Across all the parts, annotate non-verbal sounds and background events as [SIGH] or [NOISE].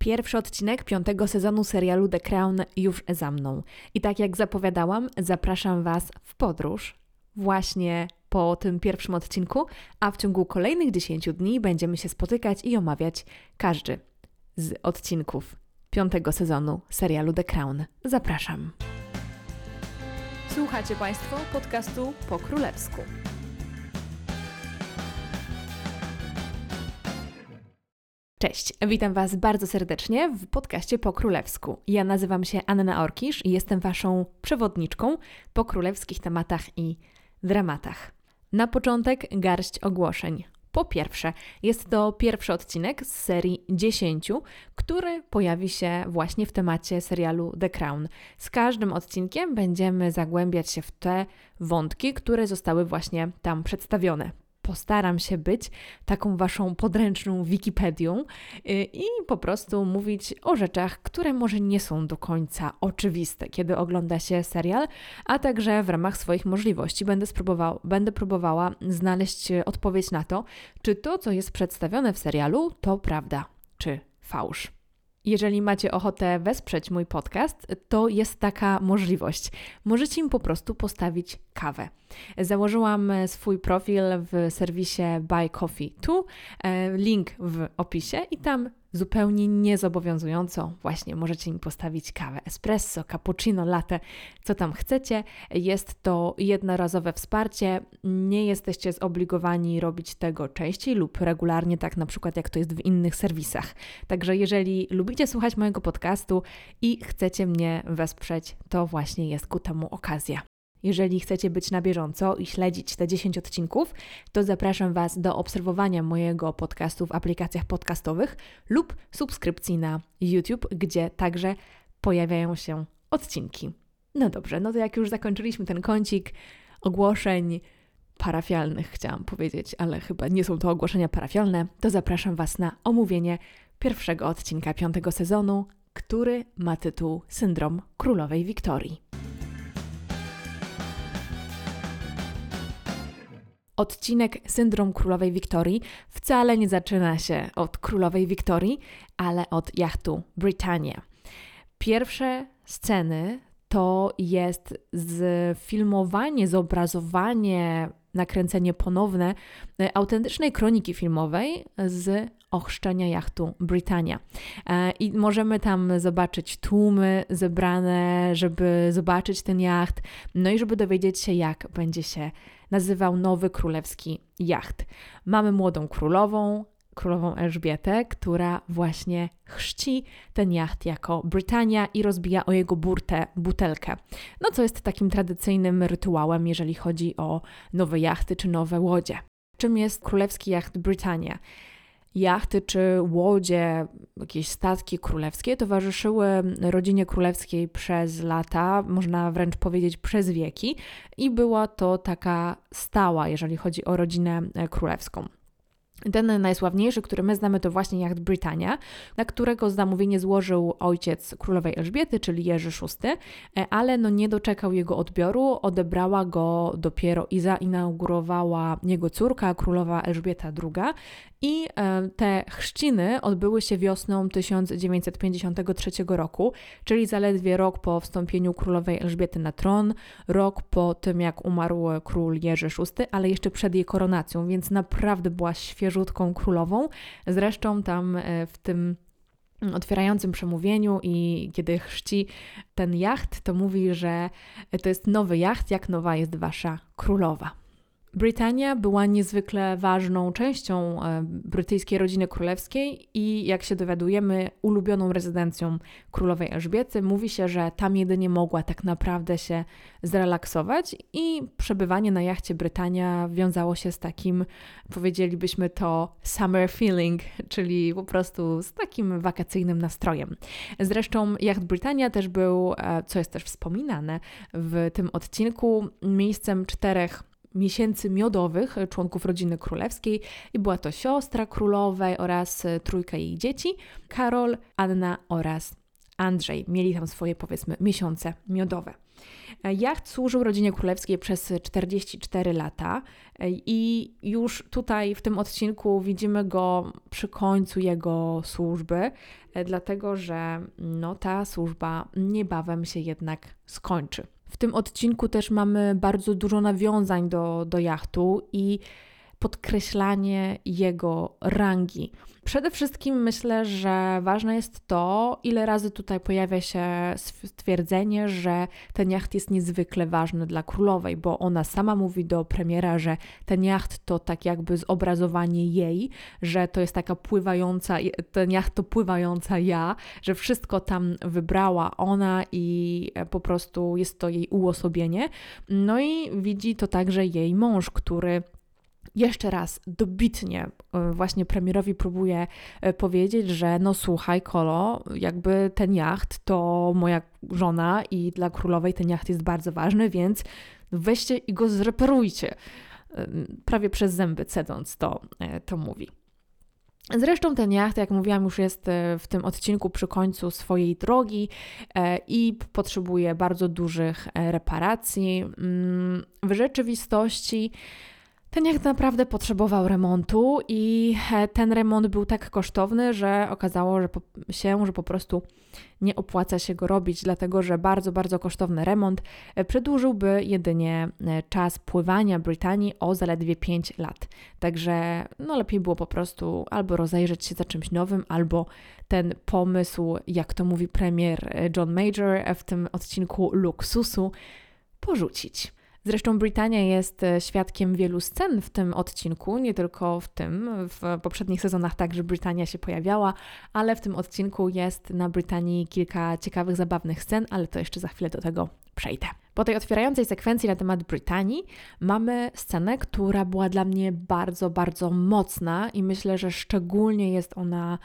Pierwszy odcinek piątego sezonu serialu The Crown już za mną. I tak jak zapowiadałam, zapraszam Was w podróż właśnie po tym pierwszym odcinku, a w ciągu kolejnych 10 dni będziemy się spotykać i omawiać każdy z odcinków piątego sezonu serialu The Crown. Zapraszam. Słuchacie Państwo podcastu po królewsku. Cześć, witam Was bardzo serdecznie w podcaście po królewsku. Ja nazywam się Anna Orkisz i jestem Waszą przewodniczką po królewskich tematach i dramatach. Na początek garść ogłoszeń. Po pierwsze, jest to pierwszy odcinek z serii 10, który pojawi się właśnie w temacie serialu The Crown. Z każdym odcinkiem będziemy zagłębiać się w te wątki, które zostały właśnie tam przedstawione postaram się być taką waszą podręczną Wikipedią y, i po prostu mówić o rzeczach, które może nie są do końca oczywiste, kiedy ogląda się serial, a także w ramach swoich możliwości będę, spróbował, będę próbowała znaleźć odpowiedź na to, czy to, co jest przedstawione w serialu, to prawda, czy fałsz. Jeżeli macie ochotę wesprzeć mój podcast, to jest taka możliwość. Możecie im po prostu postawić kawę. Założyłam swój profil w serwisie Buy Coffee 2, e, link w opisie i tam zupełnie niezobowiązująco. Właśnie możecie mi postawić kawę espresso, cappuccino, latte, co tam chcecie. Jest to jednorazowe wsparcie. Nie jesteście zobligowani robić tego częściej lub regularnie, tak na przykład jak to jest w innych serwisach. Także jeżeli lubicie słuchać mojego podcastu i chcecie mnie wesprzeć, to właśnie jest ku temu okazja. Jeżeli chcecie być na bieżąco i śledzić te 10 odcinków, to zapraszam Was do obserwowania mojego podcastu w aplikacjach podcastowych lub subskrypcji na YouTube, gdzie także pojawiają się odcinki. No dobrze, no to jak już zakończyliśmy ten kącik ogłoszeń parafialnych, chciałam powiedzieć, ale chyba nie są to ogłoszenia parafialne, to zapraszam Was na omówienie pierwszego odcinka piątego sezonu, który ma tytuł Syndrom Królowej Wiktorii. Odcinek Syndrom Królowej Wiktorii wcale nie zaczyna się od Królowej Wiktorii, ale od jachtu Britannia. Pierwsze sceny to jest filmowanie, zobrazowanie, nakręcenie ponowne e, autentycznej kroniki filmowej z ochrzczenia jachtu Britannia. E, I możemy tam zobaczyć tłumy zebrane, żeby zobaczyć ten jacht, no i żeby dowiedzieć się, jak będzie się nazywał nowy królewski jacht. Mamy młodą królową, królową Elżbietę, która właśnie chrzci ten jacht jako Brytania i rozbija o jego burtę butelkę. No co jest takim tradycyjnym rytuałem, jeżeli chodzi o nowe jachty czy nowe łodzie. Czym jest królewski jacht Brytania? Jachty czy łodzie, jakieś statki królewskie towarzyszyły rodzinie królewskiej przez lata, można wręcz powiedzieć przez wieki, i była to taka stała, jeżeli chodzi o rodzinę królewską. Ten najsławniejszy, który my znamy, to właśnie jacht Britannia, na którego zamówienie złożył ojciec królowej Elżbiety, czyli Jerzy VI, e, ale no nie doczekał jego odbioru, odebrała go dopiero i zainaugurowała jego córka, królowa Elżbieta II. I e, te chrzciny odbyły się wiosną 1953 roku, czyli zaledwie rok po wstąpieniu królowej Elżbiety na tron, rok po tym, jak umarł król Jerzy VI, ale jeszcze przed jej koronacją, więc naprawdę była świeżutką królową. Zresztą tam e, w tym otwierającym przemówieniu i kiedy chrzci ten jacht, to mówi, że to jest nowy jacht, jak nowa jest wasza królowa. Brytania była niezwykle ważną częścią e, brytyjskiej rodziny królewskiej i jak się dowiadujemy, ulubioną rezydencją królowej Elżbiety. Mówi się, że tam jedynie mogła tak naprawdę się zrelaksować i przebywanie na jachcie Brytania wiązało się z takim, powiedzielibyśmy to, summer feeling, czyli po prostu z takim wakacyjnym nastrojem. Zresztą jacht Brytania też był, e, co jest też wspominane w tym odcinku, miejscem czterech miesięcy miodowych członków rodziny królewskiej i była to siostra królowej oraz trójka jej dzieci, Karol, Anna oraz Andrzej. Mieli tam swoje, powiedzmy, miesiące miodowe. Jacht służył rodzinie królewskiej przez 44 lata i już tutaj w tym odcinku widzimy go przy końcu jego służby, dlatego że no, ta służba niebawem się jednak skończy. W tym odcinku też mamy bardzo dużo nawiązań do, do jachtu i podkreślanie jego rangi. Przede wszystkim myślę, że ważne jest to, ile razy tutaj pojawia się stwierdzenie, że ten jacht jest niezwykle ważny dla królowej, bo ona sama mówi do premiera, że ten jacht to tak jakby zobrazowanie jej, że to jest taka pływająca, ten jacht to pływająca ja, że wszystko tam wybrała ona i po prostu jest to jej uosobienie. No i widzi to także jej mąż, który jeszcze raz dobitnie e, właśnie premierowi próbuje e, powiedzieć, że no słuchaj, Kolo, jakby ten jacht to moja żona i dla królowej ten jacht jest bardzo ważny, więc weźcie i go zreperujcie. E, prawie przez zęby cedząc to, to mówi. Zresztą ten jacht, jak mówiłam, już jest w tym odcinku przy końcu swojej drogi i potrzebuje bardzo dużych reparacji. Mm, w rzeczywistości ten jacht naprawdę potrzebował remontu i e, ten remont był tak kosztowny, że okazało się, że po prostu nie opłaca się go robić, dlatego że bardzo, bardzo kosztowny remont e, przedłużyłby jedynie e, czas pływania Brytanii o zaledwie 5 lat. Także no lepiej było po prostu albo rozejrzeć się za czymś nowym, albo ten pomysł, jak to mówi premier John Major w tym odcinku luksusu, porzucić. Zresztą Brytania jest e, świadkiem wielu scen w tym odcinku, nie tylko w tym, w poprzednich sezonach także Brytania się pojawiała, ale w tym odcinku jest na Brytanii kilka ciekawych, zabawnych scen, ale to jeszcze za chwilę do tego przejdę. Po tej otwierającej sekwencji na temat Brytanii mamy scenę, która była dla mnie bardzo, bardzo mocna i myślę, że szczególnie jest ona,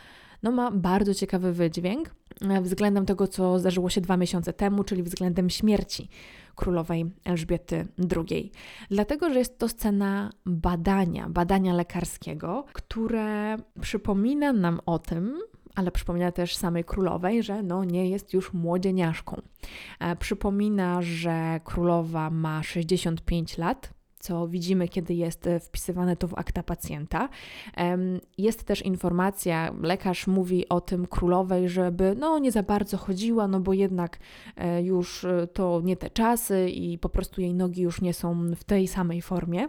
no ma bardzo ciekawy wydźwięk względem tego, co zdarzyło się dwa miesiące temu, czyli względem śmierci królowej Elżbiety II. Dlatego, że jest to scena badania, badania lekarskiego, które przypomina nam o tym, ale przypomina też samej królowej, że no nie jest już młodzieniaszką. E, przypomina, że królowa ma 65 lat, co widzimy, kiedy jest e, wpisywane to w akta pacjenta. Jest też informacja, lekarz mówi o tym królowej, żeby no nie za bardzo chodziła, no bo jednak e, już e, to nie te czasy i po prostu jej nogi już nie są w tej samej formie.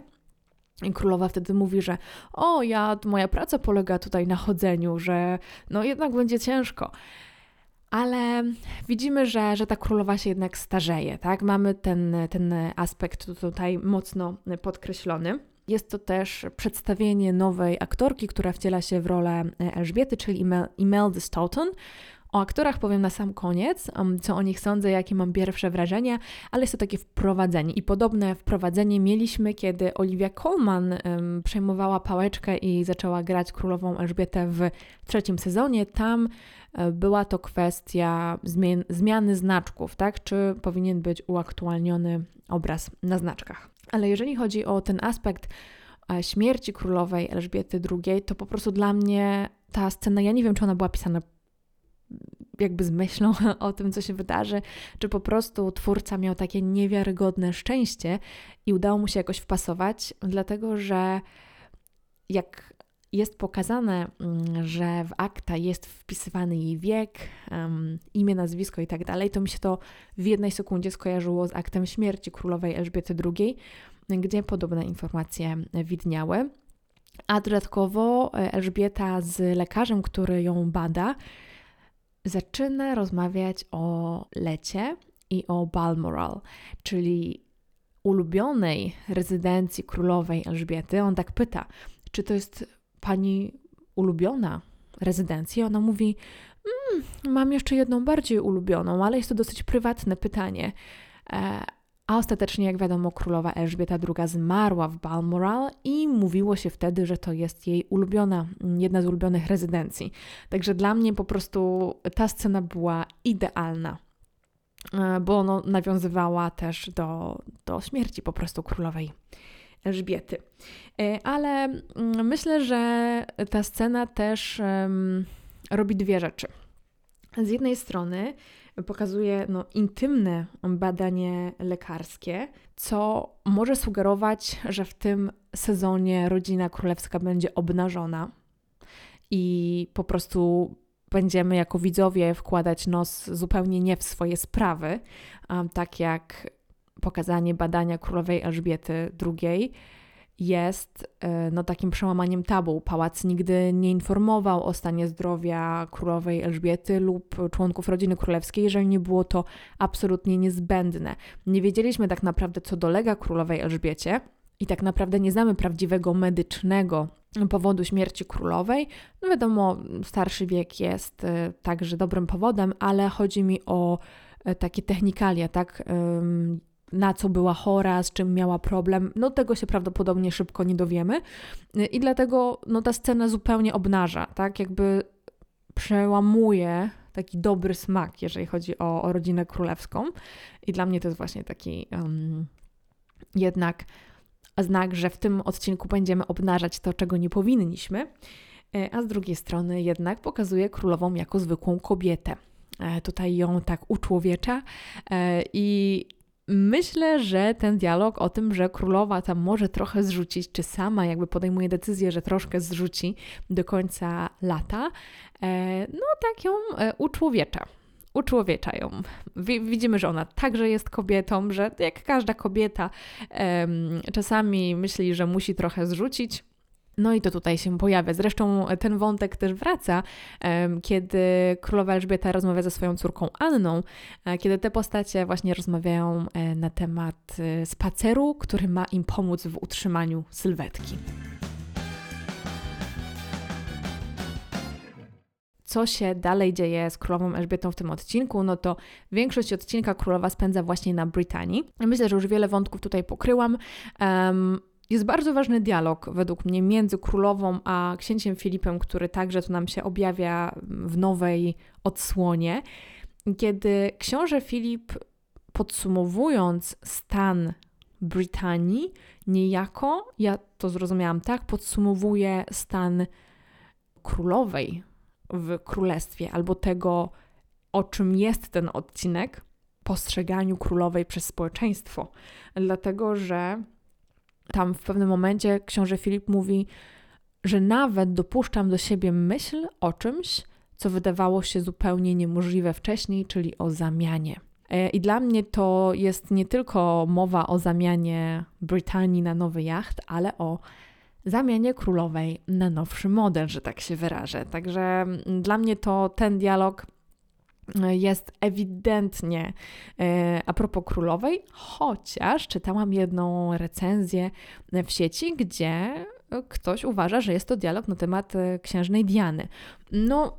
I królowa wtedy mówi, że o, ja, moja praca polega tutaj na chodzeniu, że no jednak będzie ciężko ale widzimy, że, że ta królowa się jednak starzeje, tak? Mamy ten, ten aspekt tutaj mocno podkreślony. Jest to też przedstawienie nowej aktorki, która wciela się w rolę Elżbiety, czyli Imeldy Stoughton. O aktorach powiem na sam koniec, um, co o nich sądzę, jakie mam pierwsze wrażenia, ale jest to takie wprowadzenie. I podobne wprowadzenie mieliśmy, kiedy Olivia Colman um, przejmowała pałeczkę i zaczęła grać królową Elżbietę w trzecim sezonie. Tam E, była to kwestia zmian, zmiany znaczków, tak? Czy powinien być uaktualniony obraz na znaczkach. Ale jeżeli chodzi o ten aspekt e, śmierci królowej Elżbiety II, to po prostu dla mnie ta scena, ja nie wiem, czy ona była pisana jakby z myślą [LAUGHS] o tym, co się wydarzy, czy po prostu twórca miał takie niewiarygodne szczęście i udało mu się jakoś wpasować, dlatego że jak jest pokazane, mm, że w akta jest wpisywany jej wiek, um, imię, nazwisko i tak dalej, to mi się to w jednej sekundzie skojarzyło z aktem śmierci królowej Elżbiety II, gdzie podobne informacje widniały. A dodatkowo e, Elżbieta z lekarzem, który ją bada, zaczyna rozmawiać o lecie i o Balmoral, czyli ulubionej rezydencji królowej Elżbiety. On tak pyta, czy to jest pani ulubiona rezydencja? Ona mówi: mm, Mam jeszcze jedną bardziej ulubioną, ale jest to dosyć prywatne pytanie. A ostatecznie, jak wiadomo, królowa Elżbieta II zmarła w Balmoral i mówiło się wtedy, że to jest jej ulubiona, jedna z ulubionych rezydencji. Także dla mnie po prostu ta scena była idealna, e, bo no, nawiązywała też do, do śmierci po prostu królowej Elżbiety. E, ale mm, myślę, że ta scena też robi dwie rzeczy. z jednej strony pokazuje no, intymne badanie lekarskie, co może sugerować, że w tym sezonie rodzina królewska będzie obnażona i po prostu będziemy jako widzowie wkładać nos zupełnie nie w swoje sprawy, tak jak pokazanie badania królowej Elżbiety II jest e, no, takim przełamaniem tabu. Pałac nigdy nie informował o stanie zdrowia królowej Elżbiety lub członków rodziny królewskiej, jeżeli nie było to absolutnie niezbędne. Nie wiedzieliśmy tak naprawdę, co dolega królowej Elżbiecie. I tak naprawdę nie znamy prawdziwego medycznego powodu śmierci królowej. No wiadomo, starszy wiek jest e, także dobrym powodem, ale chodzi mi o e, takie technikalia, tak? Na co była chora, z czym miała problem, no tego się prawdopodobnie szybko nie dowiemy. I dlatego no, ta scena zupełnie obnaża, tak? Jakby przełamuje taki dobry smak, jeżeli chodzi o, o rodzinę królewską. I dla mnie to jest właśnie taki um, jednak znak, że w tym odcinku będziemy obnażać to, czego nie powinniśmy. E, a z drugiej strony jednak pokazuje królową jako zwykłą kobietę. E, tutaj ją tak uczłowiecza e, i Myślę, że ten dialog o tym, że królowa tam może trochę zrzucić, czy sama jakby podejmuje decyzję, że troszkę zrzuci do końca lata, e, no tak ją e, uczłowiecza. Uczłowiecza ją. Widzimy, że ona także jest kobietą, że jak każda kobieta czasami myśli, że musi trochę zrzucić, no i to tutaj się pojawia. Zresztą ten wątek też wraca, kiedy królowa Elżbieta rozmawia ze swoją córką Anną, e, kiedy te postacie właśnie rozmawiają e, na temat e, spaceru, który ma im pomóc w utrzymaniu sylwetki. co się dalej dzieje z królową Elżbietą w tym odcinku, no to większość odcinka królowa spędza właśnie na Brytanii. Myślę, że już wiele wątków tutaj pokryłam. Um, jest bardzo ważny dialog według mnie między królową a księciem Filipem, który także tu nam się objawia w nowej odsłonie, kiedy książę Filip podsumowując stan Brytanii, niejako, ja to zrozumiałam tak, podsumowuje stan królowej w królestwie albo tego, o czym jest ten odcinek, postrzeganiu królowej przez społeczeństwo. Dlatego, że tam w pewnym momencie książę Filip mówi, że nawet dopuszczam do siebie myśl o czymś, co wydawało się zupełnie niemożliwe wcześniej, czyli o zamianie. E, I dla mnie to jest nie tylko mowa o zamianie Brytanii na nowy jacht, ale o zamianie królowej na nowszy model, że tak się wyrażę. Także dla mnie to ten dialog jest ewidentnie e, a propos królowej, chociaż czytałam jedną recenzję w sieci, gdzie ktoś uważa, że jest to dialog na temat e, księżnej Diany. No,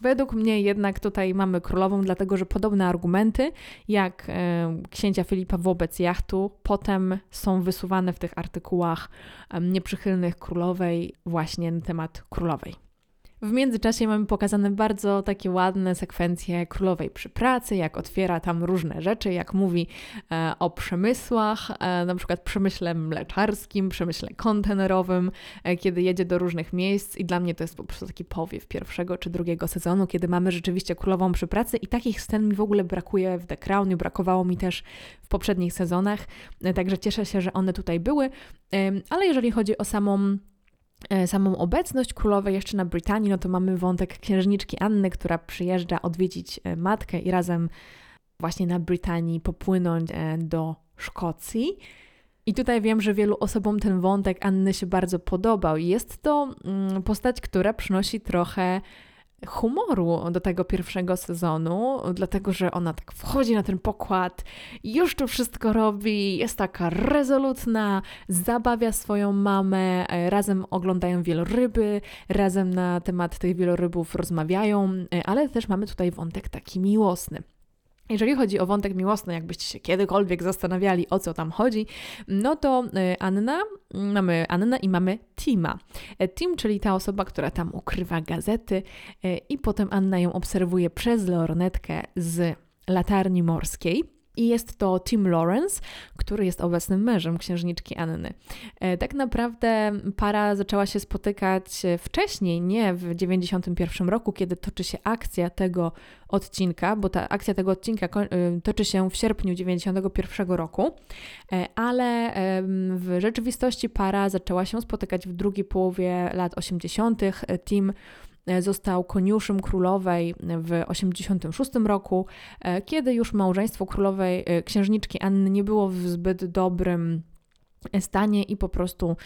Według mnie jednak tutaj mamy królową, dlatego że podobne argumenty jak e, księcia Filipa wobec jachtu potem są wysuwane w tych artykułach nieprzychylnych królowej właśnie na temat królowej. W międzyczasie mamy pokazane bardzo takie ładne sekwencje królowej przy pracy, jak otwiera tam różne rzeczy, jak mówi e, o przemysłach, e, na przykład przemyśle mleczarskim, przemyśle kontenerowym, e, kiedy jedzie do różnych miejsc. I dla mnie to jest po prostu taki powiew pierwszego czy drugiego sezonu, kiedy mamy rzeczywiście królową przy pracy. I takich scen mi w ogóle brakuje w The Crown, brakowało mi też w poprzednich sezonach, e, także cieszę się, że one tutaj były, ale jeżeli chodzi o samą samą obecność królowej jeszcze na Brytanii, no to mamy wątek księżniczki Anny, która przyjeżdża odwiedzić e, matkę i razem właśnie na Brytanii popłynąć e, do Szkocji. I tutaj wiem, że wielu osobom ten wątek Anny się bardzo podobał. Jest to mm, postać, która przynosi trochę humoru do tego pierwszego sezonu, dlatego że ona tak wchodzi na ten pokład, już to wszystko robi, jest taka rezolutna, zabawia swoją mamę, e, razem oglądają wieloryby, razem na temat tych wielorybów rozmawiają, e, ale też mamy tutaj wątek taki miłosny. Jeżeli chodzi o wątek miłosny, jakbyście się kiedykolwiek zastanawiali, o co tam chodzi, no to y, Anna, mamy Annę i mamy Tima. E, Tim, czyli ta osoba, która tam ukrywa gazety y, i potem Anna ją obserwuje przez lornetkę z latarni morskiej. I jest to Tim Lawrence, który jest obecnym mężem księżniczki Anny. E, tak naprawdę para zaczęła się spotykać wcześniej, nie w 91 roku, kiedy toczy się akcja tego odcinka, bo ta akcja tego odcinka e, toczy się w sierpniu 91 roku, e, ale w rzeczywistości para zaczęła się spotykać w drugiej połowie lat 80. Tim E, został koniuszym królowej w 86 roku, e, kiedy już małżeństwo królowej e, księżniczki Anny nie było w zbyt dobrym stanie i po prostu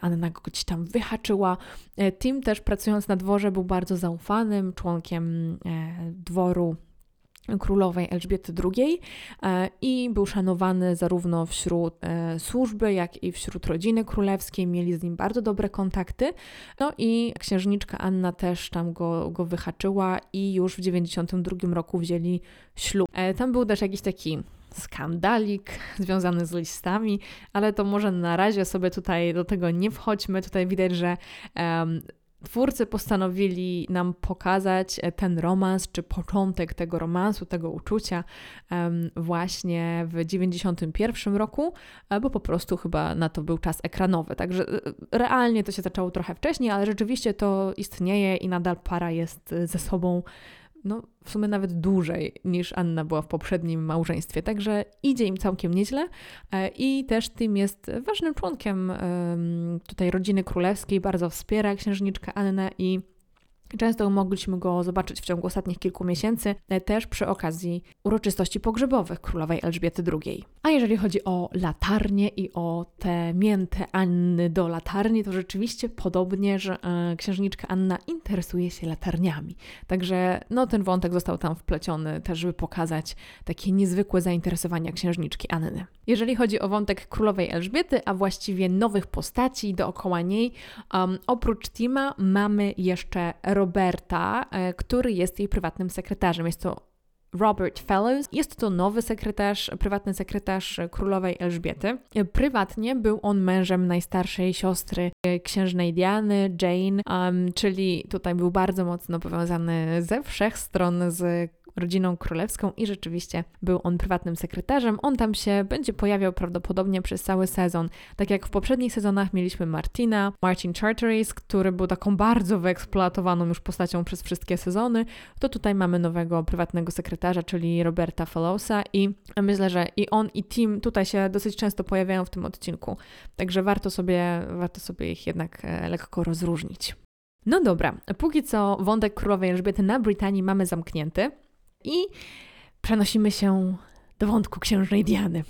Anna go gdzieś tam wyhaczyła. Tim też pracując na dworze był bardzo zaufanym członkiem dworu królowej Elżbiety II e, i był szanowany zarówno wśród e, służby, jak i wśród rodziny królewskiej. Mieli z nim bardzo dobre kontakty. No i księżniczka Anna też tam go, go wyhaczyła i już w 92 roku wzięli ślub. E, tam był też jakiś taki skandalik związany z listami, ale to może na razie sobie tutaj do tego nie wchodźmy. Tutaj widać, że um, twórcy postanowili nam pokazać e, ten romans, czy początek tego romansu, tego uczucia właśnie w 91 roku, bo po prostu chyba na to był czas ekranowy. Także e, realnie to się zaczęło trochę wcześniej, ale rzeczywiście to istnieje i nadal para jest ze sobą no, w sumie nawet dłużej niż Anna była w poprzednim małżeństwie. Także idzie im całkiem nieźle e, i też tym jest ważnym członkiem tutaj rodziny królewskiej, bardzo wspiera księżniczkę Annę i Często mogliśmy go zobaczyć w ciągu ostatnich kilku miesięcy, e, też przy okazji uroczystości pogrzebowych królowej Elżbiety II. A jeżeli chodzi o latarnie i o te mięte Anny do latarni, to rzeczywiście podobnie, że e, księżniczka Anna interesuje się latarniami. Także no, ten wątek został tam wpleciony też, żeby pokazać takie niezwykłe zainteresowania księżniczki Anny. Jeżeli chodzi o wątek królowej Elżbiety, a właściwie nowych postaci dookoła niej, um, oprócz Tima mamy jeszcze Roberta, e, który jest jej prywatnym sekretarzem. Jest to Robert Fellows. Jest to nowy sekretarz, prywatny sekretarz królowej Elżbiety. Prywatnie był on mężem najstarszej siostry e, księżnej Diany, Jane, um, czyli tutaj był bardzo mocno powiązany ze wszech stron z rodziną królewską i rzeczywiście był on prywatnym sekretarzem. On tam się będzie pojawiał prawdopodobnie przez cały sezon. Tak jak w poprzednich sezonach mieliśmy Martina, Martin Charteris, który był taką bardzo wyeksploatowaną już postacią przez wszystkie sezony, to tutaj mamy nowego prywatnego sekretarza, czyli Roberta Fellowsa i myślę, że i on i Tim tutaj się dosyć często pojawiają w tym odcinku. Także warto sobie, warto sobie ich jednak e, lekko rozróżnić. No dobra, póki co wątek królowej Elżbiety na Brytanii mamy zamknięty. I przenosimy się do wątku księżnej Diany.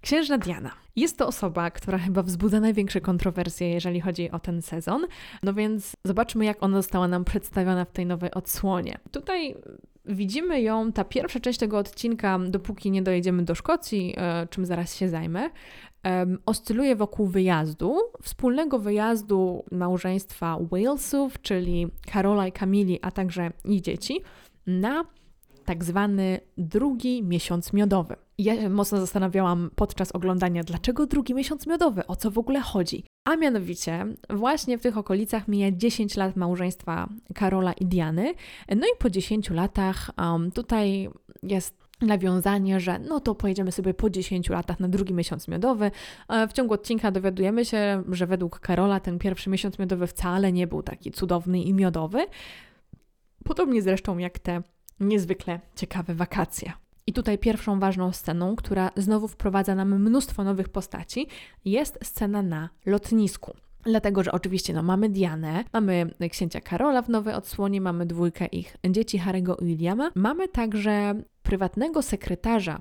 Księżna Diana. Jest to osoba, która chyba wzbudza największe kontrowersje, jeżeli chodzi o ten sezon. No więc zobaczmy, jak ona została nam przedstawiona w tej nowej odsłonie. Tutaj widzimy ją, ta pierwsza część tego odcinka, dopóki nie dojedziemy do Szkocji, e, czym zaraz się zajmę, oscyluje wokół wyjazdu, wspólnego wyjazdu małżeństwa Walesów, czyli Karola i Kamili, a także ich dzieci, na tak zwany drugi miesiąc miodowy. Ja się mocno zastanawiałam podczas oglądania, dlaczego drugi miesiąc miodowy, o co w ogóle chodzi. A mianowicie, właśnie w tych okolicach mija 10 lat małżeństwa Karola i Diany. No i po 10 latach um, tutaj jest nawiązanie, że no to pojedziemy sobie po 10 latach na drugi miesiąc miodowy. E, w ciągu odcinka dowiadujemy się, że według Karola ten pierwszy miesiąc miodowy wcale nie był taki cudowny i miodowy. Podobnie zresztą jak te niezwykle ciekawe wakacje. I tutaj pierwszą ważną sceną, która znowu wprowadza nam mnóstwo nowych postaci, jest scena na lotnisku. Dlatego, że oczywiście no, mamy Dianę, mamy księcia Karola w nowej odsłonie, mamy dwójkę ich dzieci Harego i Williama, mamy także prywatnego sekretarza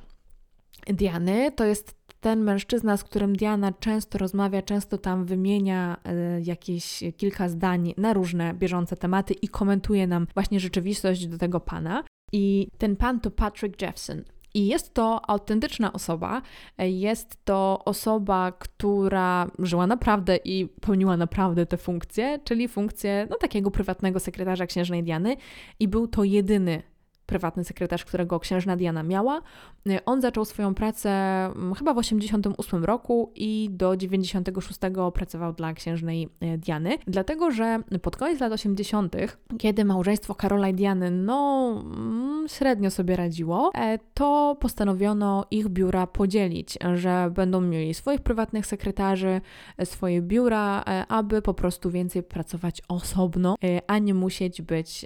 Diany, to jest ten mężczyzna, z którym Diana często rozmawia, często tam wymienia e, jakieś kilka zdań na różne bieżące tematy i komentuje nam właśnie rzeczywistość do tego pana. I ten pan to Patrick Jeffson. I jest to autentyczna osoba, jest to osoba, która żyła naprawdę i pełniła naprawdę te funkcje, czyli funkcję no, takiego prywatnego sekretarza księżnej Diany i był to jedyny prywatny sekretarz, którego księżna Diana miała. On zaczął swoją pracę mm, chyba w 88 roku i do 96 pracował dla księżnej e, Diany, dlatego że pod koniec lat 80., kiedy małżeństwo Karola i Diany no, mm, średnio sobie radziło, e, to postanowiono ich biura podzielić, że będą mieli swoich prywatnych sekretarzy, e, swoje biura, aby po prostu więcej pracować osobno, a nie musieć być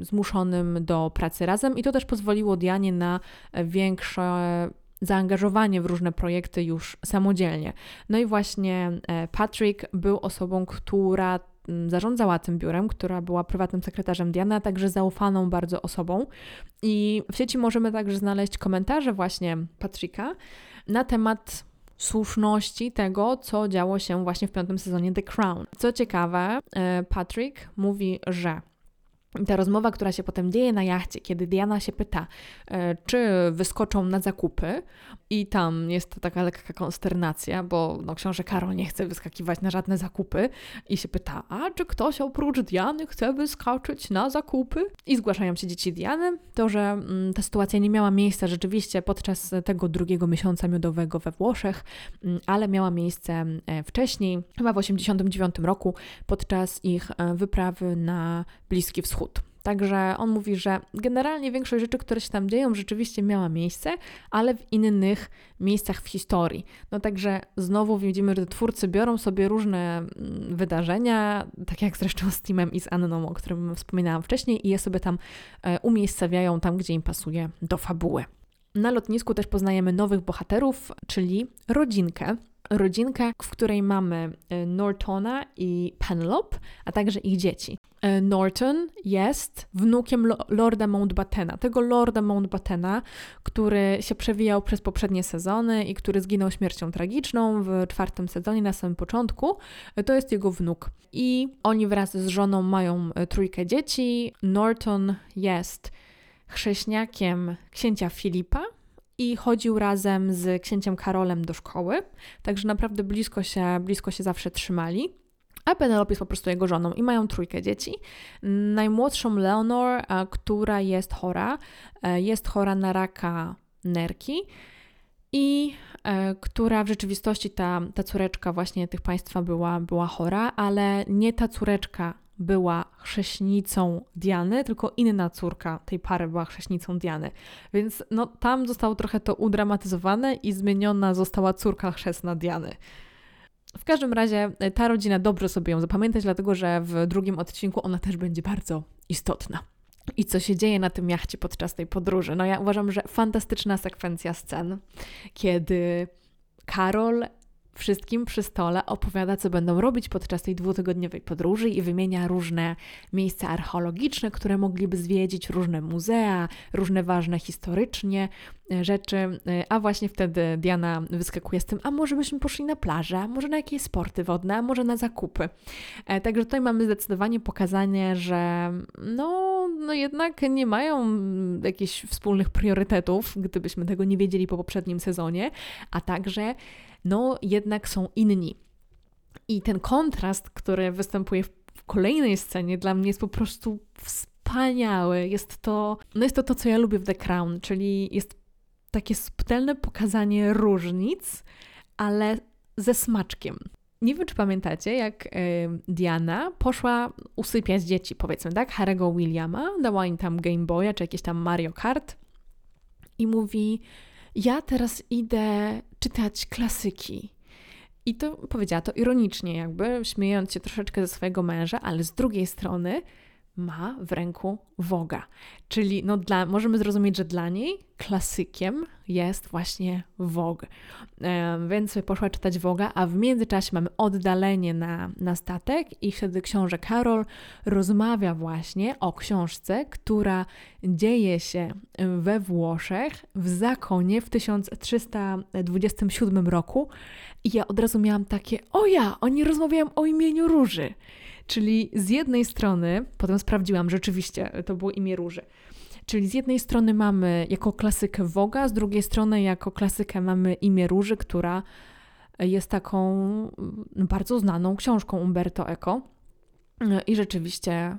zmuszonym do pracy razem. I to też pozwoliło Dianie na większe zaangażowanie w różne projekty już samodzielnie. No i właśnie Patrick był osobą, która zarządzała tym biurem, która była prywatnym sekretarzem Diana, także zaufaną bardzo osobą. I w sieci możemy także znaleźć komentarze właśnie Patricka na temat słuszności tego, co działo się właśnie w piątym sezonie The Crown. Co ciekawe, e, Patrick mówi, że ta rozmowa, która się potem dzieje na jachcie, kiedy Diana się pyta, e, czy wyskoczą na zakupy, i tam jest taka lekka konsternacja, bo no, książę Karol nie chce wyskakiwać na żadne zakupy i się pyta, a czy ktoś oprócz Diany chce wyskoczyć na zakupy? I zgłaszają się dzieci Diany. To, że mm, ta sytuacja nie miała miejsca rzeczywiście podczas tego drugiego miesiąca miodowego we Włoszech, mm, ale miała miejsce e, wcześniej, chyba w 1989 roku, podczas ich e, wyprawy na Bliski Wschód. Także on mówi, że generalnie większość rzeczy, które się tam dzieją, rzeczywiście miała miejsce, ale w innych miejscach w historii. No także znowu widzimy, że twórcy biorą sobie różne mm, wydarzenia, tak jak zresztą z Timem i z Anną, o którym wspominałam wcześniej, i je sobie tam e, umiejscawiają tam, gdzie im pasuje do fabuły. Na lotnisku też poznajemy nowych bohaterów, czyli rodzinkę, rodzinkę, w której mamy e, Nortona i Penelope, a także ich dzieci. E, Norton jest wnukiem Lorda Mountbattena, tego Lorda Mountbattena, który się przewijał przez poprzednie sezony i który zginął śmiercią tragiczną w czwartym sezonie na samym początku. E, to jest jego wnuk. I oni wraz z żoną mają trójkę dzieci. Norton jest chrześniakiem księcia Filipa, i chodził razem z księciem Karolem do szkoły, także naprawdę blisko się, blisko się zawsze trzymali. A Penelope jest po prostu jego żoną i mają trójkę dzieci. Najmłodszą Leonor, która jest chora, e, jest chora na raka nerki i e, która w rzeczywistości ta, ta córeczka właśnie tych państwa była, była chora, ale nie ta córeczka była chrześnicą Diany, tylko inna córka tej pary była chrześnicą Diany. Więc no, tam zostało trochę to udramatyzowane i zmieniona została córka chrzestna Diany. W każdym razie e, ta rodzina dobrze sobie ją zapamiętać, dlatego że w drugim odcinku ona też będzie bardzo istotna. I co się dzieje na tym jachcie podczas tej podróży? No ja uważam, że fantastyczna sekwencja scen, kiedy Karol wszystkim przy stole opowiada, co będą robić podczas tej dwutygodniowej podróży i wymienia różne miejsca archeologiczne, które mogliby zwiedzić, różne muzea, różne ważne historycznie e, rzeczy. E, a właśnie wtedy Diana wyskakuje z tym, a może byśmy poszli na plażę, a może na jakieś sporty wodne, a może na zakupy. E, także tutaj mamy zdecydowanie pokazanie, że no, no jednak nie mają jakichś wspólnych priorytetów, gdybyśmy tego nie wiedzieli po poprzednim sezonie, a także no jednak są inni. I ten kontrast, który występuje w kolejnej scenie, dla mnie jest po prostu wspaniały. Jest to, no jest to to, co ja lubię w The Crown, czyli jest takie subtelne pokazanie różnic, ale ze smaczkiem. Nie wiem, czy pamiętacie, jak y, Diana poszła usypiać dzieci, powiedzmy, tak? Harry'ego Williama, dała im tam Game Boya czy jakieś tam Mario Kart i mówi: Ja teraz idę czytać klasyki. I to powiedziała to ironicznie, jakby śmiejąc się troszeczkę ze swojego męża, ale z drugiej strony ma w ręku Woga. Czyli no dla, możemy zrozumieć, że dla niej klasykiem jest właśnie Wog. E, więc poszła czytać Woga, a w międzyczasie mamy oddalenie na, na statek i wtedy książę Karol rozmawia właśnie o książce, która dzieje się we Włoszech w zakonie w 1327 roku. I ja od razu miałam takie, o ja, oni rozmawiają o imieniu Róży. Czyli z jednej strony, potem sprawdziłam, rzeczywiście to było imię Róży. Czyli z jednej strony mamy jako klasykę Woga, z drugiej strony jako klasykę mamy imię Róży, która jest taką no, bardzo znaną książką Umberto Eco. I rzeczywiście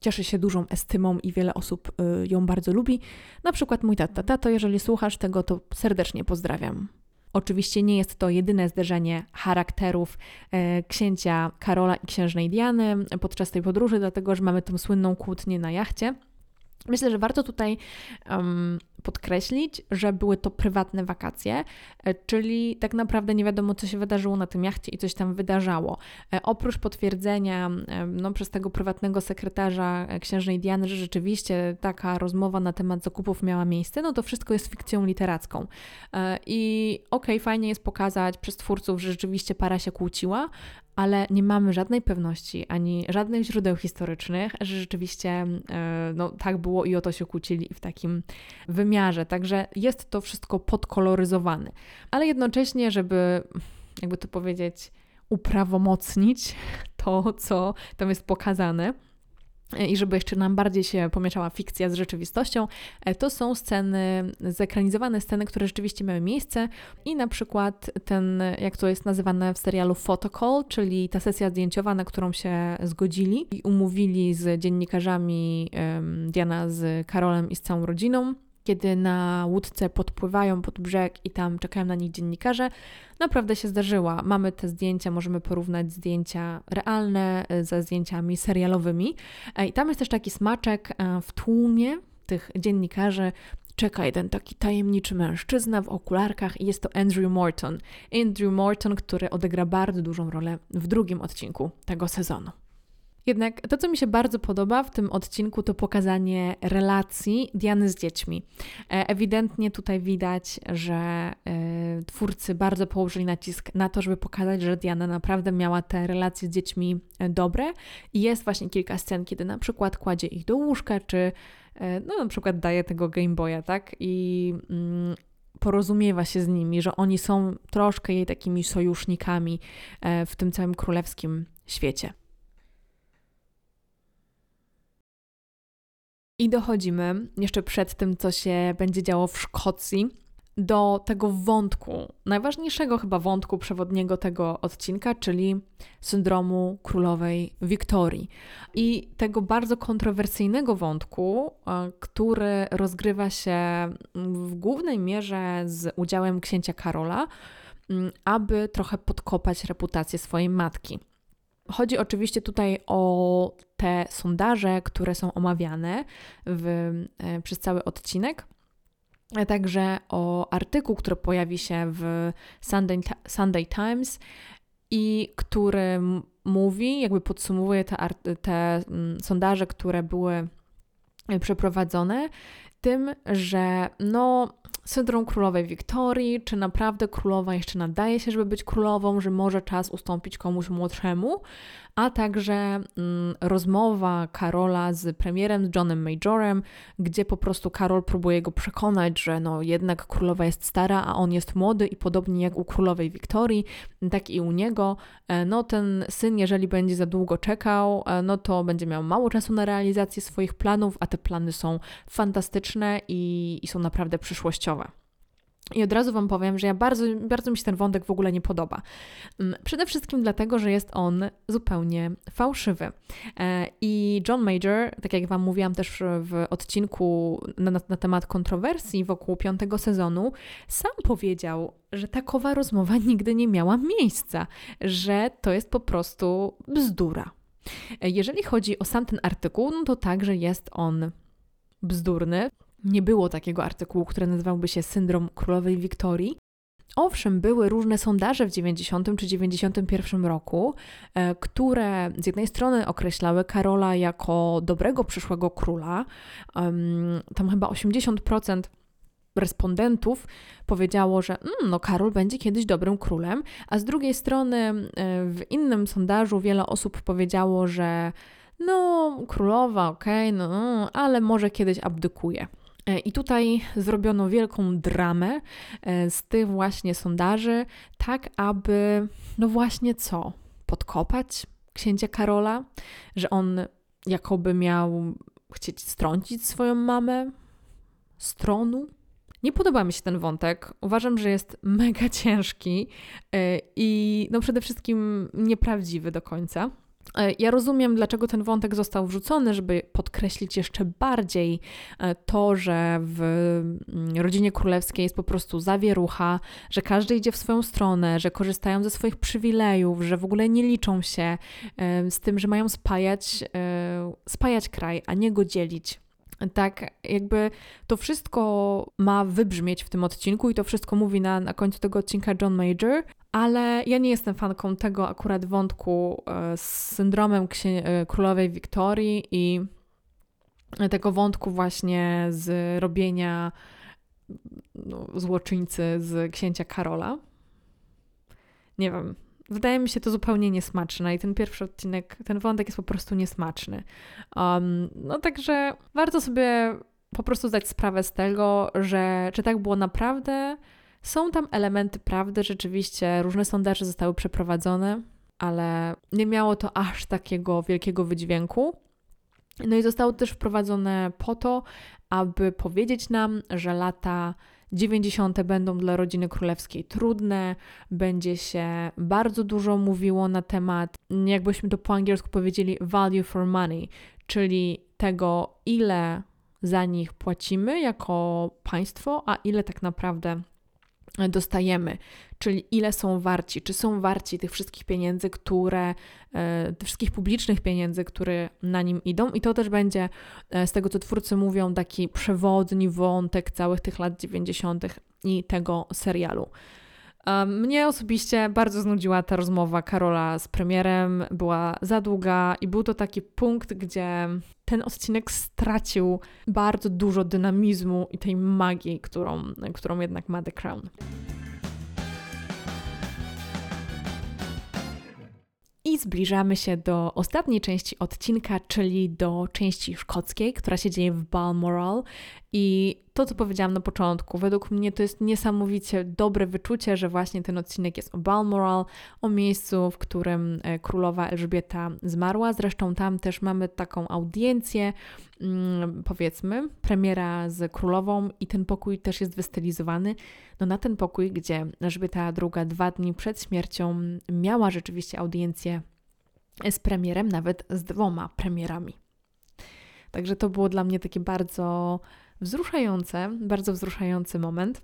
cieszy się dużą estymą i wiele osób y, ją bardzo lubi. Na przykład mój tata. Tato, jeżeli słuchasz tego, to serdecznie pozdrawiam. Oczywiście nie jest to jedyne zderzenie charakterów e, księcia Karola i księżnej Diany podczas tej podróży, dlatego że mamy tą słynną kłótnię na jachcie. Myślę, że warto tutaj um, podkreślić, że były to prywatne wakacje, e, czyli tak naprawdę nie wiadomo, co się wydarzyło na tym jachcie i coś tam wydarzało. E, oprócz potwierdzenia e, no, przez tego prywatnego sekretarza księżnej Diany, że rzeczywiście taka rozmowa na temat zakupów miała miejsce, no to wszystko jest fikcją literacką. I okej, okay, fajnie jest pokazać przez twórców, że rzeczywiście para się kłóciła, ale nie mamy żadnej pewności ani żadnych źródeł historycznych, że rzeczywiście no, tak było i o to się kłócili w takim wymiarze wymiarze, także jest to wszystko podkoloryzowane. Ale jednocześnie, żeby, jakby to powiedzieć, uprawomocnić to, co tam jest pokazane, i żeby jeszcze nam bardziej się pomieszała fikcja z rzeczywistością, e, to są sceny, zekranizowane sceny, które rzeczywiście miały miejsce i na przykład ten, jak to jest nazywane w serialu photocall, czyli ta sesja zdjęciowa, na którą się zgodzili i umówili z dziennikarzami Diana z Karolem i z całą rodziną, kiedy na łódce podpływają pod brzeg i tam czekają na nich dziennikarze, naprawdę się zdarzyła. Mamy te zdjęcia, możemy porównać zdjęcia realne e, ze zdjęciami serialowymi. E, I tam jest też taki smaczek e, w tłumie tych dziennikarzy, czeka jeden taki tajemniczy mężczyzna w okularkach i jest to Andrew Morton. Andrew Morton, który odegra bardzo dużą rolę w drugim odcinku tego sezonu. Jednak to, co mi się bardzo podoba w tym odcinku, to pokazanie relacji Diany z dziećmi. E, ewidentnie tutaj widać, że e, twórcy bardzo położyli nacisk na to, żeby pokazać, że Diana naprawdę miała te relacje z dziećmi e, dobre i jest właśnie kilka scen, kiedy na przykład kładzie ich do łóżka, czy no na przykład daje tego Game Boya, tak? I mm, porozumiewa się z nimi, że oni są troszkę jej takimi sojusznikami w tym całym królewskim świecie. I dochodzimy jeszcze przed tym, co się będzie działo w Szkocji, do tego wątku, najważniejszego chyba wątku przewodniego tego odcinka, czyli syndromu królowej Wiktorii. I tego bardzo kontrowersyjnego wątku, który rozgrywa się w głównej mierze z udziałem księcia Karola, aby trochę podkopać reputację swojej matki. Chodzi oczywiście tutaj o te sondaże, które są omawiane w, e, przez cały odcinek. Także o artykuł, który pojawi się w Sunday, Sunday Times i który mówi, jakby podsumowuje te, te mm, sondaże, które były przeprowadzone, tym, że no, syndrom królowej Wiktorii, czy naprawdę królowa jeszcze nadaje się, żeby być królową, że może czas ustąpić komuś młodszemu, a także mm, rozmowa Karola z premierem, z Johnem Majorem, gdzie po prostu Karol próbuje go przekonać, że no jednak królowa jest stara, a on jest młody i podobnie jak u królowej Wiktorii, tak i u niego, e, no ten syn, jeżeli będzie za długo czekał, e, no to będzie miał mało czasu na realizację swoich planów, a te plany są fantastyczne i, i są naprawdę przyszłościowe. I od razu Wam powiem, że ja bardzo, bardzo mi się ten wątek w ogóle nie podoba. Mm, przede wszystkim dlatego, że jest on zupełnie fałszywy. E, I John Major, tak jak Wam mówiłam też w odcinku na, na temat kontrowersji wokół piątego sezonu, sam powiedział, że takowa rozmowa nigdy nie miała miejsca, że to jest po prostu bzdura. E, jeżeli chodzi o sam ten artykuł, no to także jest on bzdurny. Nie było takiego artykułu, który nazywałby się Syndrom Królowej Wiktorii. Owszem, były różne sondaże w 90 czy 91 roku, e, które z jednej strony określały Karola jako dobrego przyszłego króla. Tam chyba 80% respondentów powiedziało, że mm, no Karol będzie kiedyś dobrym królem, a z drugiej strony e, w innym sondażu wiele osób powiedziało, że no królowa, okej, okay, no, no, ale może kiedyś abdykuje. E, I tutaj zrobiono wielką dramę e, z tych właśnie sondaży, tak aby, no właśnie co, podkopać księcia Karola, że on jakoby miał chcieć strącić swoją mamę z tronu. Nie podoba mi się ten wątek. Uważam, że jest mega ciężki e, i no przede wszystkim nieprawdziwy do końca. E, ja rozumiem, dlaczego ten wątek został wrzucony, żeby podkreślić jeszcze bardziej e, to, że w mm, rodzinie królewskiej jest po prostu zawierucha, że każdy idzie w swoją stronę, że korzystają ze swoich przywilejów, że w ogóle nie liczą się e, z tym, że mają spajać, spajać kraj, a nie go dzielić. Tak, jakby to wszystko ma wybrzmieć w tym odcinku i to wszystko mówi na, na końcu tego odcinka John Major, ale ja nie jestem fanką tego akurat wątku e, z syndromem e, królowej Wiktorii i tego wątku właśnie z robienia no, złoczyńcy z księcia Karola. Nie wiem, wydaje mi się to zupełnie niesmaczne i ten pierwszy odcinek, ten wątek jest po prostu niesmaczny. Um, no także warto sobie po prostu zdać sprawę z tego, że czy tak było naprawdę, są tam elementy prawdy, rzeczywiście różne sondaże zostały przeprowadzone, ale nie miało to aż takiego wielkiego wydźwięku. No i zostało też wprowadzone po to, aby powiedzieć nam, że lata 90. będą dla rodziny królewskiej trudne, będzie się bardzo dużo mówiło na temat, jakbyśmy to po angielsku powiedzieli, value for money, czyli tego, ile za nich płacimy jako państwo, a ile tak naprawdę dostajemy, czyli ile są warci, czy są warci tych wszystkich pieniędzy, które, e, tych wszystkich publicznych pieniędzy, które na nim idą. I to też będzie, e, z tego co twórcy mówią, taki przewodni wątek całych tych lat 90. i tego serialu. Mnie osobiście bardzo znudziła ta rozmowa Karola z premierem, była za długa i był to taki punkt, gdzie ten odcinek stracił bardzo dużo dynamizmu i tej magii, którą, którą jednak ma The Crown. I zbliżamy się do ostatniej części odcinka, czyli do części szkockiej, która się dzieje w Balmoral. I to, co powiedziałam na początku, według mnie to jest niesamowicie dobre wyczucie, że właśnie ten odcinek jest o Balmoral, o miejscu, w którym e, królowa Elżbieta zmarła. Zresztą tam też mamy taką audiencję, mm, powiedzmy, premiera z królową i ten pokój też jest wystylizowany no na ten pokój, gdzie Elżbieta II dwa dni przed śmiercią miała rzeczywiście audiencję z premierem, nawet z dwoma premierami. Także to było dla mnie takie bardzo wzruszające, bardzo wzruszający moment.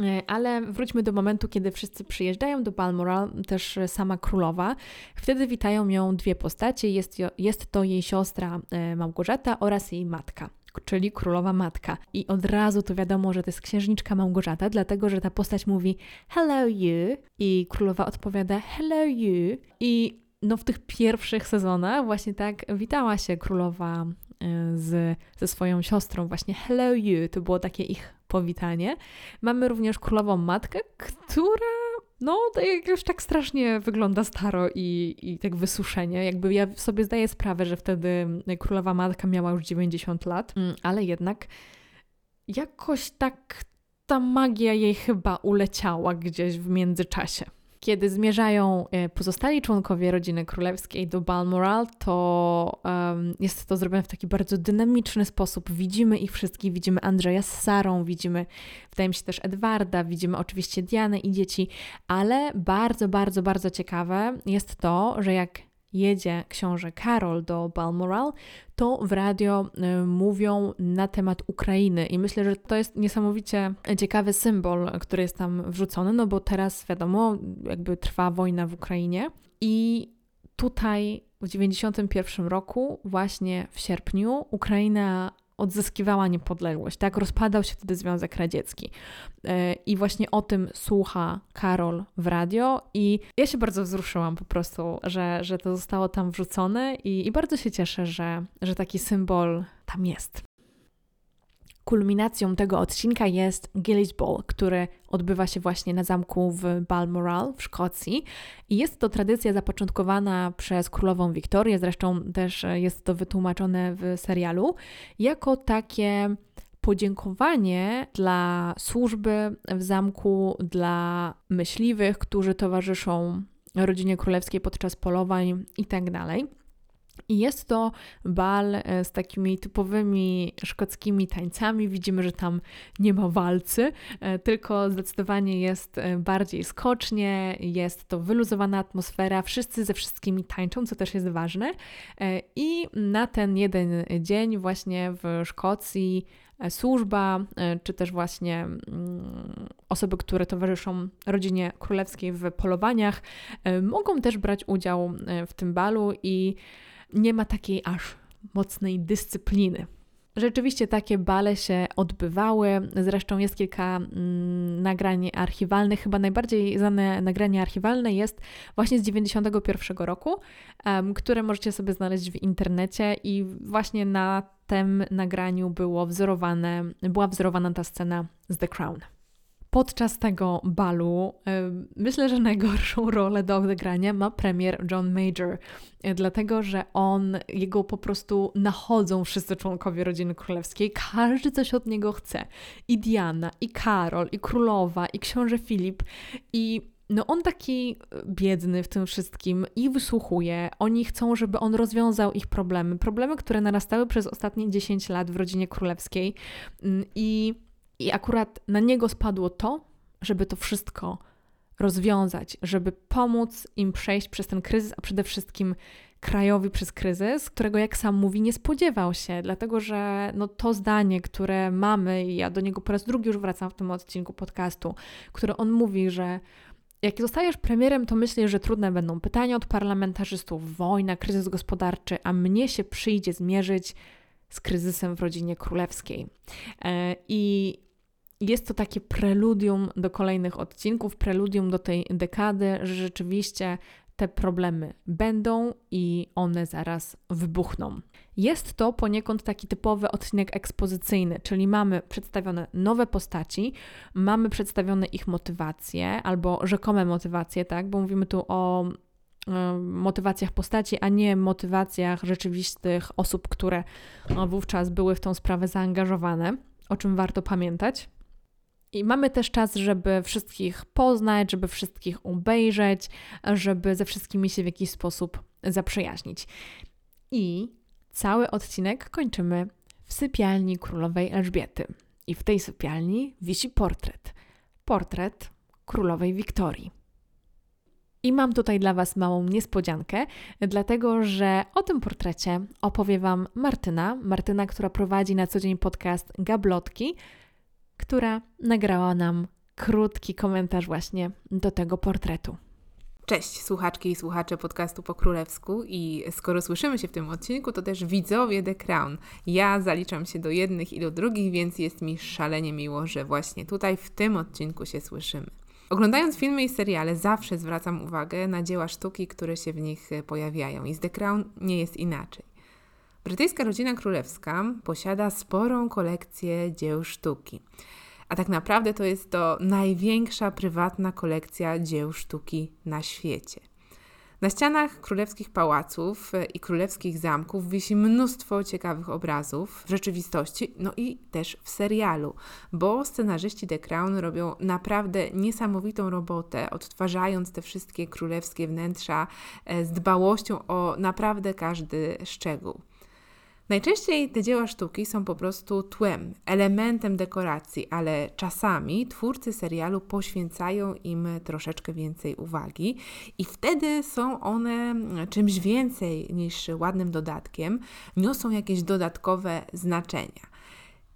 E, ale wróćmy do momentu, kiedy wszyscy przyjeżdżają do Balmoral, też sama królowa. Wtedy witają ją dwie postacie. Jest, jest to jej siostra e, Małgorzata oraz jej matka czyli królowa matka. I od razu to wiadomo, że to jest księżniczka Małgorzata, dlatego że ta postać mówi hello you i królowa odpowiada hello you i no w tych pierwszych sezonach właśnie tak witała się królowa z, ze swoją siostrą, właśnie hello you, to było takie ich powitanie. Mamy również królową matkę, która no, jakoś tak strasznie wygląda staro i, i tak wysuszenie. Jakby ja sobie zdaję sprawę, że wtedy królowa matka miała już 90 lat, mm, ale jednak jakoś tak ta magia jej chyba uleciała gdzieś w międzyczasie. Kiedy zmierzają e, pozostali członkowie rodziny królewskiej do Balmoral, to um, jest to zrobione w taki bardzo dynamiczny sposób. Widzimy ich wszystkich, widzimy Andrzeja z Sarą, widzimy, wydaje mi się też Edwarda, widzimy oczywiście Dianę i dzieci, ale bardzo, bardzo, bardzo ciekawe jest to, że jak jedzie książę Karol do Balmoral, to w radio y, mówią na temat Ukrainy. I myślę, że to jest niesamowicie ciekawy symbol, który jest tam wrzucony, no bo teraz wiadomo, jakby trwa wojna w Ukrainie. I tutaj w 91 roku, właśnie w sierpniu, Ukraina odzyskiwała niepodległość, tak? Rozpadał się wtedy Związek Radziecki. E, I właśnie o tym słucha Karol w radio i ja się bardzo wzruszyłam po prostu, że, że to zostało tam wrzucone i, i bardzo się cieszę, że, że taki symbol tam jest. Kulminacją tego odcinka jest Gillis Ball, który odbywa się właśnie na zamku w Balmoral w Szkocji. I jest to tradycja zapoczątkowana przez królową Wiktorię, zresztą też jest to wytłumaczone w serialu, jako takie podziękowanie dla służby w zamku, dla myśliwych, którzy towarzyszą rodzinie królewskiej podczas polowań itd. I jest to bal e, z takimi typowymi szkockimi tańcami. Widzimy, że tam nie ma walcy, e, tylko zdecydowanie jest e, bardziej skocznie, jest to wyluzowana atmosfera, wszyscy ze wszystkimi tańczą, co też jest ważne. I na ten jeden dzień właśnie w Szkocji służba, czy też właśnie mm, osoby, które towarzyszą rodzinie królewskiej w polowaniach, mogą też brać udział w tym balu i nie ma takiej aż mocnej dyscypliny. Rzeczywiście takie bale się odbywały. Zresztą jest kilka mm, nagrań archiwalnych. Chyba najbardziej znane nagranie archiwalne jest właśnie z 91 roku, um, które możecie sobie znaleźć w internecie i właśnie na tym nagraniu było wzorowane, była wzorowana ta scena z The Crown podczas tego balu myślę, że najgorszą [LAUGHS] rolę do odegrania ma premier John Major, e, dlatego że on, jego po prostu nachodzą wszyscy członkowie rodziny królewskiej, każdy coś od niego chce. I Diana, i Karol, i królowa, i książę Filip, i no on taki biedny w tym wszystkim i wysłuchuje. Oni chcą, żeby on rozwiązał ich problemy. Problemy, które narastały przez ostatnie 10 lat w rodzinie królewskiej. Mm, I i akurat na niego spadło to, żeby to wszystko rozwiązać, żeby pomóc im przejść przez ten kryzys, a przede wszystkim krajowi przez kryzys, którego, jak sam mówi, nie spodziewał się, dlatego że no, to zdanie, które mamy, i ja do niego po raz drugi już wracam w tym odcinku podcastu, które on mówi, że jak zostajesz premierem, to myślisz, że trudne będą pytania od parlamentarzystów, wojna, kryzys gospodarczy, a mnie się przyjdzie zmierzyć z kryzysem w rodzinie królewskiej. E, I jest to takie preludium do kolejnych odcinków, preludium do tej dekady, że rzeczywiście te problemy będą i one zaraz wybuchną. Jest to poniekąd taki typowy odcinek ekspozycyjny, czyli mamy przedstawione nowe postaci, mamy przedstawione ich motywacje albo rzekome motywacje, tak, bo mówimy tu o e, motywacjach postaci, a nie motywacjach rzeczywistych osób, które wówczas były w tą sprawę zaangażowane, o czym warto pamiętać. I mamy też czas, żeby wszystkich poznać, żeby wszystkich obejrzeć, żeby ze wszystkimi się w jakiś sposób zaprzyjaźnić. I cały odcinek kończymy w sypialni królowej Elżbiety. I w tej sypialni wisi portret. Portret królowej Wiktorii. I mam tutaj dla Was małą niespodziankę, dlatego że o tym portrecie opowie Wam Martyna. Martyna, która prowadzi na co dzień podcast Gablotki, która nagrała nam krótki komentarz właśnie do tego portretu. Cześć słuchaczki i słuchacze podcastu po królewsku i skoro słyszymy się w tym odcinku, to też widzowie The Crown. Ja zaliczam się do jednych i do drugich, więc jest mi szalenie miło, że właśnie tutaj w tym odcinku się słyszymy. Oglądając filmy i seriale zawsze zwracam uwagę na dzieła sztuki, które się w nich pojawiają i z The Crown nie jest inaczej. Brytyjska rodzina królewska posiada sporą kolekcję dzieł sztuki. A tak naprawdę to jest to największa prywatna kolekcja dzieł sztuki na świecie. Na ścianach królewskich pałaców i królewskich zamków wisi mnóstwo ciekawych obrazów w rzeczywistości, no i też w serialu, bo scenarzyści The Crown robią naprawdę niesamowitą robotę, odtwarzając te wszystkie królewskie wnętrza e, z dbałością o naprawdę każdy szczegół. Najczęściej te dzieła sztuki są po prostu tłem, elementem dekoracji, ale czasami twórcy serialu poświęcają im troszeczkę więcej uwagi i wtedy są one czymś więcej niż ładnym dodatkiem, niosą jakieś dodatkowe znaczenia.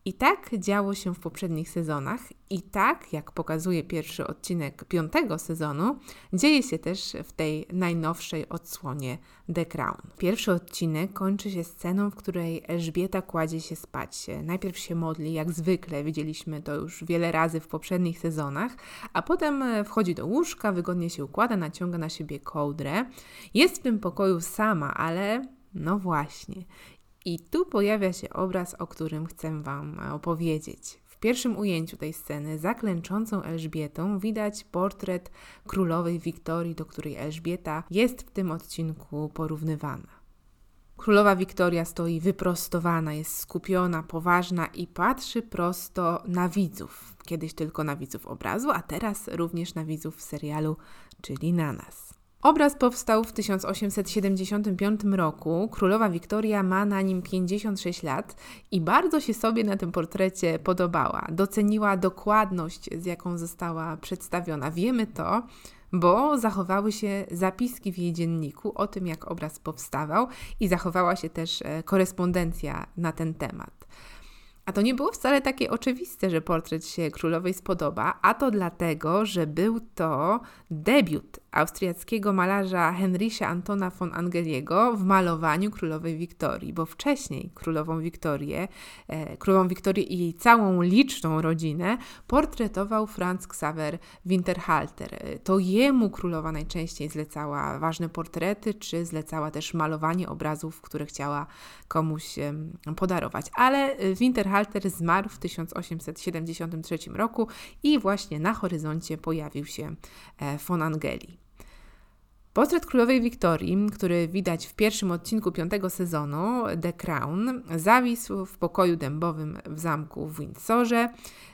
I tak działo się w poprzednich sezonach, i tak, jak pokazuje pierwszy odcinek piątego sezonu, dzieje się też w tej najnowszej odsłonie The Crown. Pierwszy odcinek kończy się sceną, w której Elżbieta kładzie się spać. Najpierw się modli, jak zwykle, widzieliśmy to już wiele razy w poprzednich sezonach, a potem wchodzi do łóżka, wygodnie się układa, naciąga na siebie kołdrę. Jest w tym pokoju sama, ale no właśnie. I tu pojawia się obraz, o którym chcę Wam opowiedzieć. W pierwszym ujęciu tej sceny, zaklęczącą Elżbietą, widać portret królowej Wiktorii, do której Elżbieta jest w tym odcinku porównywana. Królowa Wiktoria stoi wyprostowana, jest skupiona, poważna i patrzy prosto na widzów. Kiedyś tylko na widzów obrazu, a teraz również na widzów serialu, czyli na nas. Obraz powstał w 1875 roku. Królowa Wiktoria ma na nim 56 lat i bardzo się sobie na tym portrecie podobała. Doceniła dokładność, z jaką została przedstawiona. Wiemy to, bo zachowały się zapiski w jej dzienniku o tym, jak obraz powstawał, i zachowała się też e, korespondencja na ten temat. A to nie było wcale takie oczywiste, że portret się królowej spodoba, a to dlatego, że był to debiut austriackiego malarza Henrysia Antona von Angeliego w malowaniu królowej Wiktorii, bo wcześniej królową Wiktorię, e, królową Wiktorię i jej całą liczną rodzinę portretował Franz Xaver Winterhalter. To jemu królowa najczęściej zlecała ważne portrety, czy zlecała też malowanie obrazów, które chciała komuś podarować. Ale Winterhalter zmarł w 1873 roku i właśnie na horyzoncie pojawił się e, von Angeli. Portret królowej Wiktorii, który widać w pierwszym odcinku piątego sezonu The Crown, zawisł w pokoju dębowym w zamku w Windsorze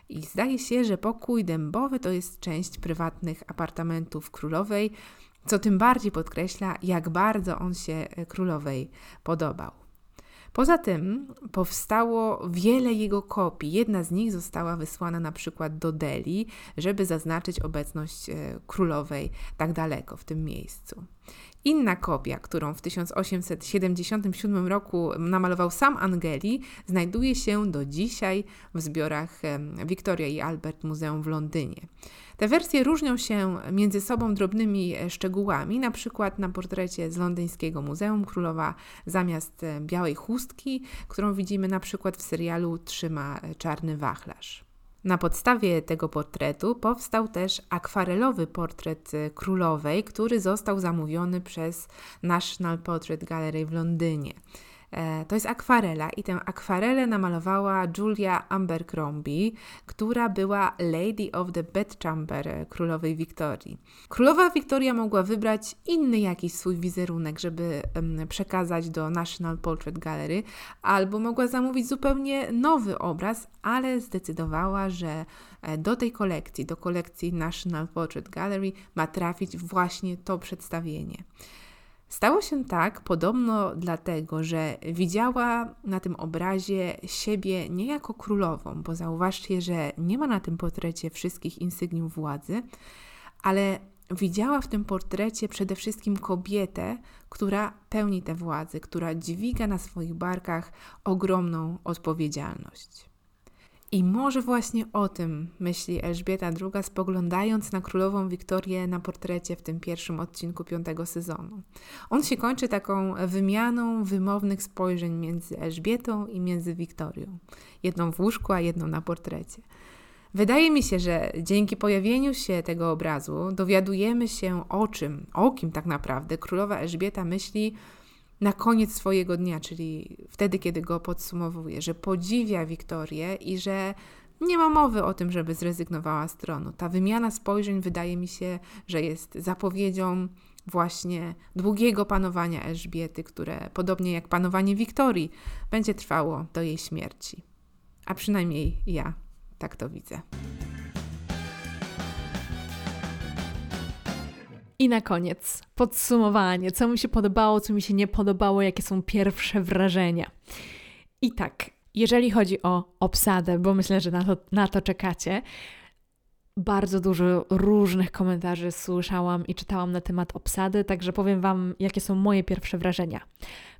i zdaje się, że pokój dębowy to jest część prywatnych apartamentów królowej, co tym bardziej podkreśla, jak bardzo on się królowej podobał. Poza tym powstało wiele jego kopii. Jedna z nich została wysłana na przykład do Delhi, żeby zaznaczyć obecność e, królowej tak daleko w tym miejscu. Inna kopia, którą w 1877 roku namalował sam Angeli, znajduje się do dzisiaj w zbiorach Victoria i Albert Muzeum w Londynie. Te wersje różnią się między sobą drobnymi e, szczegółami, na przykład na portrecie z londyńskiego Muzeum Królowa zamiast e, białej chustki, którą widzimy na przykład w serialu trzyma e, czarny wachlarz. Na podstawie tego portretu powstał też akwarelowy portret królowej, który został zamówiony przez National Portrait Gallery w Londynie. E, to jest akwarela i tę akwarelę namalowała Julia Abercrombie, która była Lady of the Bedchamber e, królowej Wiktorii. Królowa Wiktoria mogła wybrać inny jakiś swój wizerunek, żeby przekazać do National Portrait Gallery, albo mogła zamówić zupełnie nowy obraz, ale zdecydowała, że e, do tej kolekcji, do kolekcji National Portrait Gallery ma trafić właśnie to przedstawienie. Stało się tak podobno dlatego, że widziała na tym obrazie siebie nie jako królową, bo zauważcie, że nie ma na tym portrecie wszystkich insygniów władzy, ale widziała w tym portrecie przede wszystkim kobietę, która pełni tę władzę, która dźwiga na swoich barkach ogromną odpowiedzialność. I może właśnie o tym myśli Elżbieta II, spoglądając na królową Wiktorię na portrecie w tym pierwszym odcinku piątego sezonu. On się kończy taką wymianą wymownych spojrzeń między Elżbietą i między Wiktorią. Jedną w łóżku, a jedną na portrecie. Wydaje mi się, że dzięki pojawieniu się tego obrazu dowiadujemy się o czym, o kim tak naprawdę królowa Elżbieta myśli na koniec swojego dnia, czyli wtedy, kiedy go podsumowuje, że podziwia Wiktorię i że nie ma mowy o tym, żeby zrezygnowała z tronu. Ta wymiana spojrzeń wydaje mi się, że jest zapowiedzią właśnie długiego panowania Elżbiety, które podobnie jak panowanie Wiktorii będzie trwało do jej śmierci. A przynajmniej ja tak to widzę. I na koniec podsumowanie, co mi się podobało, co mi się nie podobało, jakie są pierwsze wrażenia. I tak, jeżeli chodzi o obsadę, bo myślę, że na to, na to czekacie, bardzo dużo różnych komentarzy słyszałam i czytałam na temat obsady, także powiem Wam, jakie są moje pierwsze wrażenia.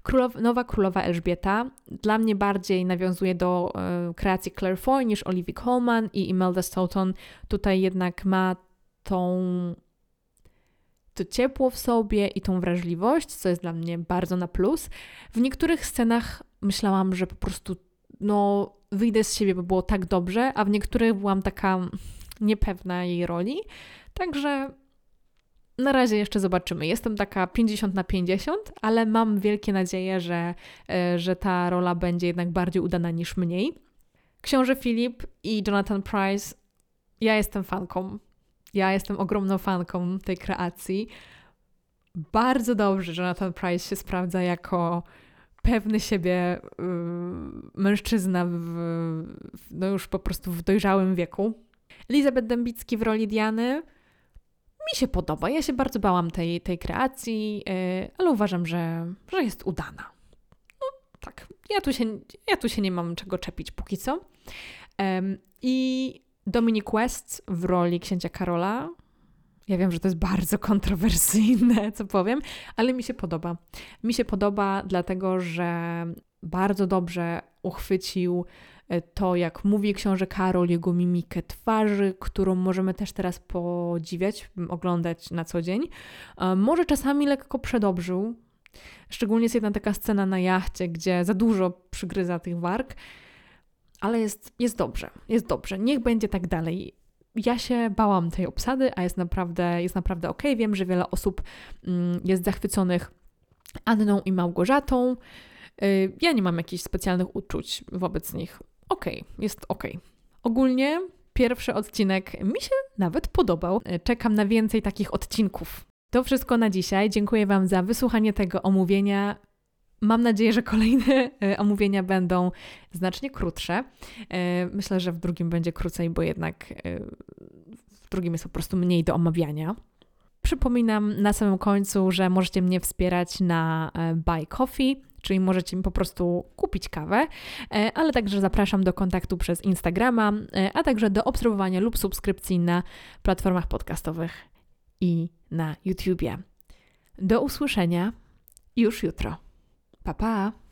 Królow, nowa królowa Elżbieta dla mnie bardziej nawiązuje do y, kreacji Claire Foy niż Olivia Colman i Imelda Stoughton. Tutaj jednak ma tą to ciepło w sobie i tą wrażliwość, co jest dla mnie bardzo na plus. W niektórych scenach myślałam, że po prostu no, wyjdę z siebie, bo było tak dobrze, a w niektórych byłam taka niepewna jej roli. Także na razie jeszcze zobaczymy. Jestem taka 50 na 50, ale mam wielkie nadzieję, że, e, że ta rola będzie jednak bardziej udana niż mniej. Książę Filip i Jonathan Price, ja jestem fanką. Ja jestem ogromną fanką tej kreacji. Bardzo dobrze, że Jonathan Price się sprawdza jako pewny siebie yy, mężczyzna w, no już po prostu w dojrzałym wieku. Elizabeth Dębicki w roli Diany mi się podoba. Ja się bardzo bałam tej, tej kreacji, yy, ale uważam, że, że jest udana. No tak, ja tu, się, ja tu się nie mam czego czepić póki co. I Dominic West w roli księcia Karola. Ja wiem, że to jest bardzo kontrowersyjne, co powiem, ale mi się podoba. Mi się podoba, dlatego że bardzo dobrze uchwycił e, to, jak mówi książę Karol, jego mimikę twarzy, którą możemy też teraz podziwiać, oglądać na co dzień. E, może czasami lekko przedobrzył. Szczególnie jest jedna taka scena na jachcie, gdzie za dużo przygryza tych warg, ale jest, jest dobrze, jest dobrze. Niech będzie tak dalej ja się bałam tej obsady, a jest naprawdę, jest naprawdę ok. Wiem, że wiele osób mm, jest zachwyconych Anną i Małgorzatą. Y, ja nie mam jakichś specjalnych uczuć wobec nich. Ok, jest ok. Ogólnie pierwszy odcinek mi się nawet podobał. Y, czekam na więcej takich odcinków. To wszystko na dzisiaj. Dziękuję Wam za wysłuchanie tego omówienia. Mam nadzieję, że kolejne y, omówienia będą znacznie krótsze. Myślę, że w drugim będzie krócej, bo jednak w drugim jest po prostu mniej do omawiania. Przypominam na samym końcu, że możecie mnie wspierać na e, Buy Coffee, czyli możecie mi po prostu kupić kawę, e, ale także zapraszam do kontaktu przez Instagrama, e, a także do obserwowania lub subskrypcji na platformach podcastowych i na YouTubie. Do usłyszenia już jutro. Pa pa!